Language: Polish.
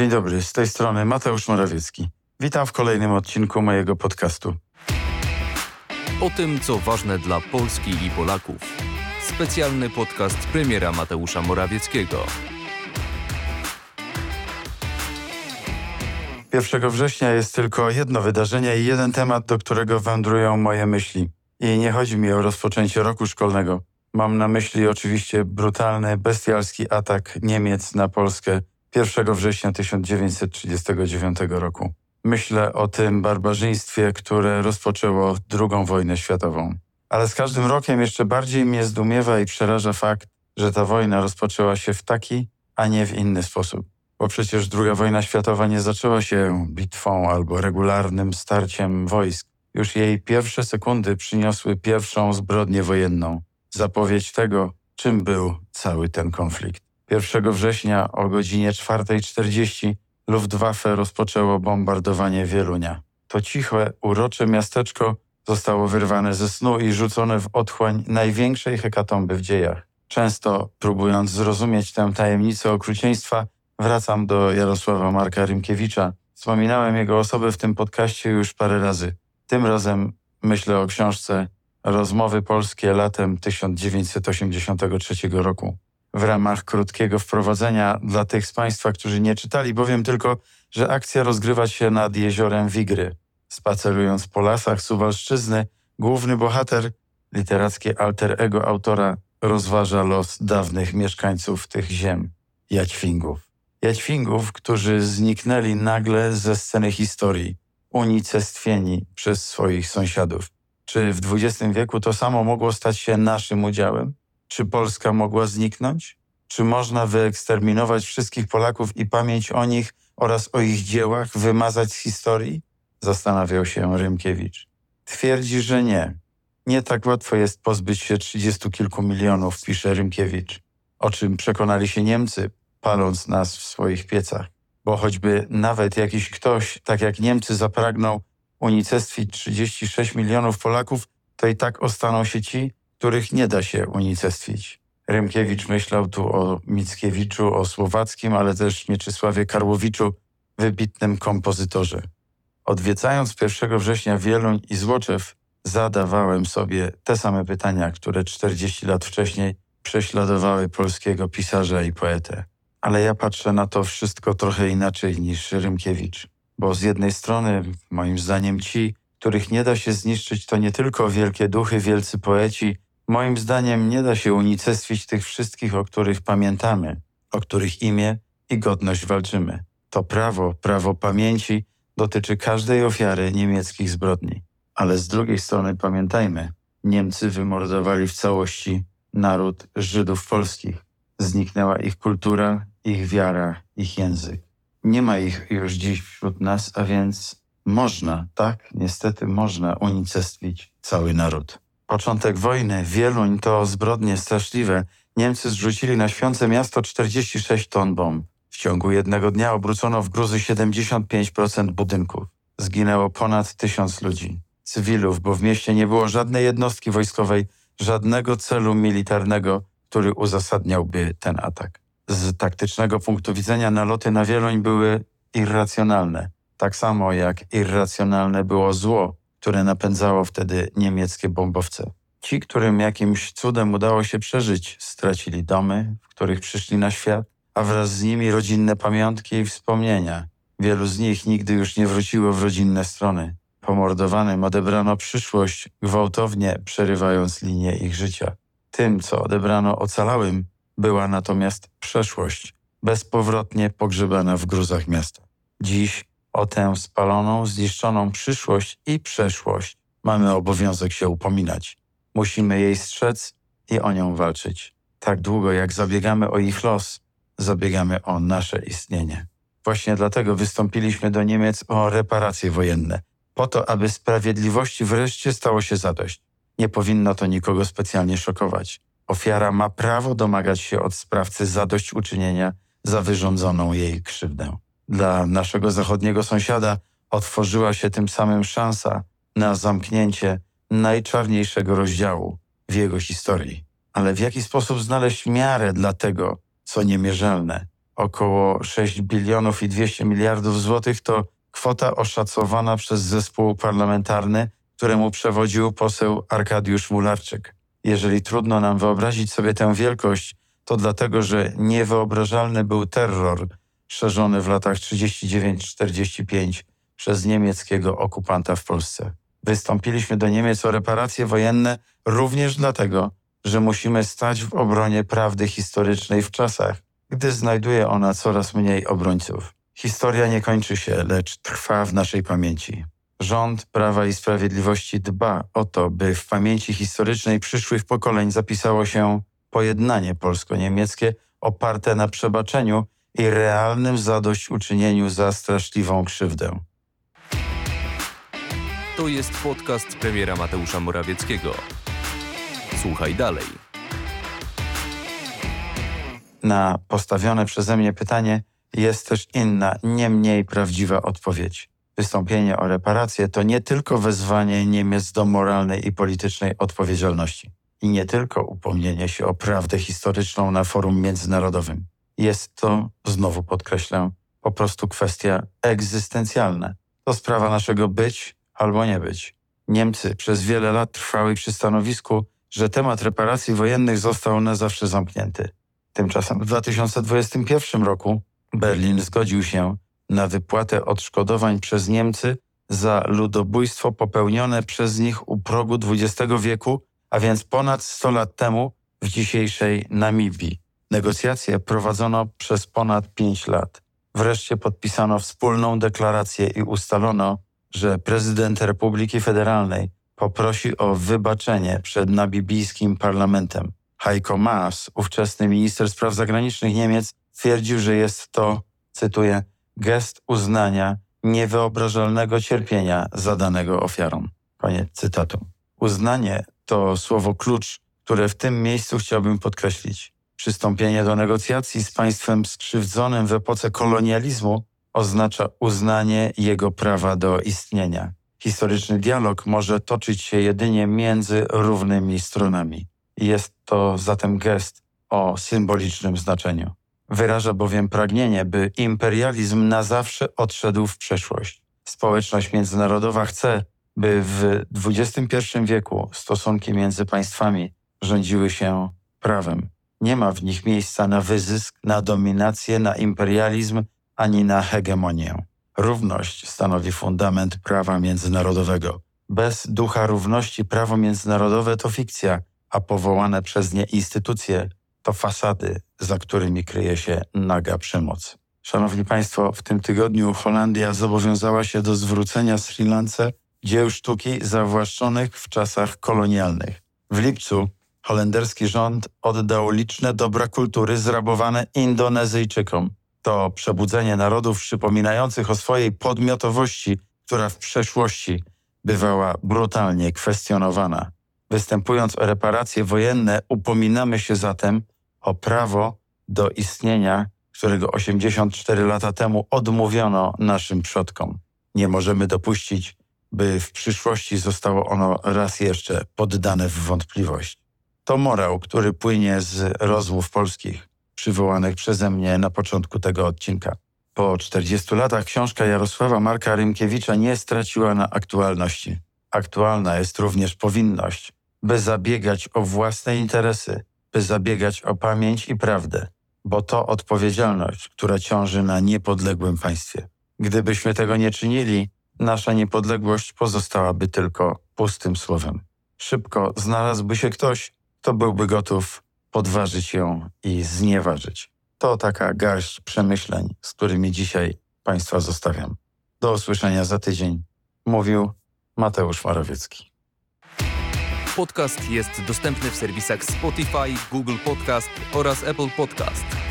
Dzień dobry, z tej strony Mateusz Morawiecki. Witam w kolejnym odcinku mojego podcastu. O tym, co ważne dla Polski i Polaków. Specjalny podcast premiera Mateusza Morawieckiego. 1 września jest tylko jedno wydarzenie i jeden temat, do którego wędrują moje myśli. I nie chodzi mi o rozpoczęcie roku szkolnego. Mam na myśli oczywiście brutalny, bestialski atak Niemiec na Polskę 1 września 1939 roku. Myślę o tym barbarzyństwie, które rozpoczęło II wojnę światową. Ale z każdym rokiem jeszcze bardziej mnie zdumiewa i przeraża fakt, że ta wojna rozpoczęła się w taki, a nie w inny sposób. Bo przecież II wojna światowa nie zaczęła się bitwą albo regularnym starciem wojsk. Już jej pierwsze sekundy przyniosły pierwszą zbrodnię wojenną. Zapowiedź tego, czym był cały ten konflikt. 1 września o godzinie 4.40 Luftwaffe rozpoczęło bombardowanie Wielunia. To ciche, urocze miasteczko zostało wyrwane ze snu i rzucone w otchłań największej hekatomby w dziejach. Często, próbując zrozumieć tę tajemnicę okrucieństwa, wracam do Jarosława Marka Rymkiewicza. Wspominałem jego osobę w tym podcaście już parę razy. Tym razem myślę o książce Rozmowy polskie latem 1983 roku. W ramach krótkiego wprowadzenia dla tych z Państwa, którzy nie czytali, powiem tylko, że akcja rozgrywa się nad jeziorem Wigry. Spacerując po lasach Suwalszczyzny, główny bohater, literackie alter ego autora, rozważa los dawnych mieszkańców tych ziem, Jaćwingów. Jaćwingów, którzy zniknęli nagle ze sceny historii, unicestwieni przez swoich sąsiadów. Czy w XX wieku to samo mogło stać się naszym udziałem? Czy Polska mogła zniknąć? Czy można wyeksterminować wszystkich Polaków i pamięć o nich oraz o ich dziełach wymazać z historii? Zastanawiał się Rymkiewicz. Twierdzi, że nie. Nie tak łatwo jest pozbyć się trzydziestu kilku milionów, pisze Rymkiewicz, o czym przekonali się Niemcy, paląc nas w swoich piecach. Bo choćby nawet jakiś ktoś, tak jak Niemcy, zapragnął unicestwić 36 milionów Polaków, to i tak ostaną się ci, których nie da się unicestwić. Rymkiewicz myślał tu o Mickiewiczu, o Słowackim, ale też Mieczysławie Karłowiczu, wybitnym kompozytorze. Odwiedzając 1 września Wieluń i Złoczew, zadawałem sobie te same pytania, które 40 lat wcześniej prześladowały polskiego pisarza i poetę. Ale ja patrzę na to wszystko trochę inaczej niż Rymkiewicz, bo z jednej strony, moim zdaniem, ci, których nie da się zniszczyć, to nie tylko wielkie duchy, wielcy poeci. Moim zdaniem nie da się unicestwić tych wszystkich, o których pamiętamy, o których imię i godność walczymy. To prawo, prawo pamięci dotyczy każdej ofiary niemieckich zbrodni. Ale z drugiej strony pamiętajmy, Niemcy wymordowali w całości naród Żydów polskich. Zniknęła ich kultura, ich wiara, ich język. Nie ma ich już dziś wśród nas, a więc można, tak, niestety można unicestwić cały naród. Początek wojny, Wieluń to zbrodnie straszliwe. Niemcy zrzucili na świące miasto 46 ton bomb. W ciągu jednego dnia obrócono w gruzy 75% budynków. Zginęło ponad tysiąc ludzi. Cywilów, bo w mieście nie było żadnej jednostki wojskowej, żadnego celu militarnego, który uzasadniałby ten atak. Z taktycznego punktu widzenia naloty na Wieluń były irracjonalne. Tak samo jak irracjonalne było zło, które napędzało wtedy niemieckie bombowce. Ci, którym jakimś cudem udało się przeżyć, stracili domy, w których przyszli na świat, a wraz z nimi rodzinne pamiątki i wspomnienia. Wielu z nich nigdy już nie wróciło w rodzinne strony. Pomordowanym odebrano przyszłość, gwałtownie przerywając linię ich życia. Tym, co odebrano ocalałym, była natomiast przeszłość, bezpowrotnie pogrzebana w gruzach miasta. Dziś o tę spaloną, zniszczoną przyszłość i przeszłość mamy obowiązek się upominać. Musimy jej strzec i o nią walczyć. Tak długo jak zabiegamy o ich los, zabiegamy o nasze istnienie. Właśnie dlatego wystąpiliśmy do Niemiec o reparacje wojenne, po to, aby sprawiedliwości wreszcie stało się zadość. Nie powinno to nikogo specjalnie szokować. Ofiara ma prawo domagać się od sprawcy zadośćuczynienia za wyrządzoną jej krzywdę. Dla naszego zachodniego sąsiada otworzyła się tym samym szansa na zamknięcie najczarniejszego rozdziału w jego historii. Ale w jaki sposób znaleźć miarę dla tego, co niemierzalne, około 6 bilionów i 200 miliardów złotych to kwota oszacowana przez zespół parlamentarny, któremu przewodził poseł Arkadiusz Mularczyk. Jeżeli trudno nam wyobrazić sobie tę wielkość, to dlatego, że niewyobrażalny był terror szerzony w latach 39-45 przez niemieckiego okupanta w Polsce. Wystąpiliśmy do Niemiec o reparacje wojenne również dlatego, że musimy stać w obronie prawdy historycznej w czasach, gdy znajduje ona coraz mniej obrońców. Historia nie kończy się, lecz trwa w naszej pamięci. Rząd Prawa i Sprawiedliwości dba o to, by w pamięci historycznej przyszłych pokoleń zapisało się pojednanie polsko-niemieckie oparte na przebaczeniu i realnym zadośćuczynieniu za straszliwą krzywdę. To jest podcast premiera Mateusza Morawieckiego. Słuchaj dalej. Na postawione przeze mnie pytanie jest też inna, nie mniej prawdziwa odpowiedź. Wystąpienie o reparacje to nie tylko wezwanie Niemiec do moralnej i politycznej odpowiedzialności i nie tylko upomnienie się o prawdę historyczną na forum międzynarodowym. Jest to, znowu podkreślę, po prostu kwestia egzystencjalna. To sprawa naszego być albo nie być. Niemcy przez wiele lat trwały przy stanowisku, że temat reparacji wojennych został na zawsze zamknięty. Tymczasem w 2021 roku Berlin zgodził się na wypłatę odszkodowań przez Niemcy za ludobójstwo popełnione przez nich u progu XX wieku, a więc ponad 100 lat temu w dzisiejszej Namibii. Negocjacje prowadzono przez ponad 5 lat. Wreszcie podpisano wspólną deklarację i ustalono, że prezydent Republiki Federalnej poprosi o wybaczenie przed namibijskim parlamentem. Heiko Maas, ówczesny minister spraw zagranicznych Niemiec, twierdził, że jest to, cytuję, gest uznania niewyobrażalnego cierpienia zadanego ofiarom. Koniec cytatu. Uznanie to słowo klucz, które w tym miejscu chciałbym podkreślić. Przystąpienie do negocjacji z państwem skrzywdzonym w epoce kolonializmu oznacza uznanie jego prawa do istnienia. Historyczny dialog może toczyć się jedynie między równymi stronami. Jest to zatem gest o symbolicznym znaczeniu. Wyraża bowiem pragnienie, by imperializm na zawsze odszedł w przeszłość. Społeczność międzynarodowa chce, by w XXI wieku stosunki między państwami rządziły się prawem. Nie ma w nich miejsca na wyzysk, na dominację, na imperializm ani na hegemonię. Równość stanowi fundament prawa międzynarodowego. Bez ducha równości prawo międzynarodowe to fikcja, a powołane przez nie instytucje to fasady, za którymi kryje się naga przemoc. Szanowni Państwo, w tym tygodniu Holandia zobowiązała się do zwrócenia Sri Lance dzieł sztuki zawłaszczonych w czasach kolonialnych. W lipcu holenderski rząd oddał liczne dobra kultury zrabowane Indonezyjczykom. To przebudzenie narodów przypominających o swojej podmiotowości, która w przeszłości bywała brutalnie kwestionowana. Występując o reparacje wojenne, upominamy się zatem o prawo do istnienia, którego 84 lata temu odmówiono naszym przodkom. Nie możemy dopuścić, by w przyszłości zostało ono raz jeszcze poddane w wątpliwość. To morał, który płynie z rozmów polskich, przywołanych przeze mnie na początku tego odcinka. Po 40 latach książka Jarosława Marka Rymkiewicza nie straciła na aktualności. Aktualna jest również powinność, by zabiegać o własne interesy, by zabiegać o pamięć i prawdę, bo to odpowiedzialność, która ciąży na niepodległym państwie. Gdybyśmy tego nie czynili, nasza niepodległość pozostałaby tylko pustym słowem. Szybko znalazłby się ktoś, kto byłby gotów podważyć ją i znieważyć. To taka garść przemyśleń, z którymi dzisiaj Państwa zostawiam. Do usłyszenia za tydzień. Mówił Mateusz Morawiecki. Podcast jest dostępny w serwisach Spotify, Google Podcast oraz Apple Podcast.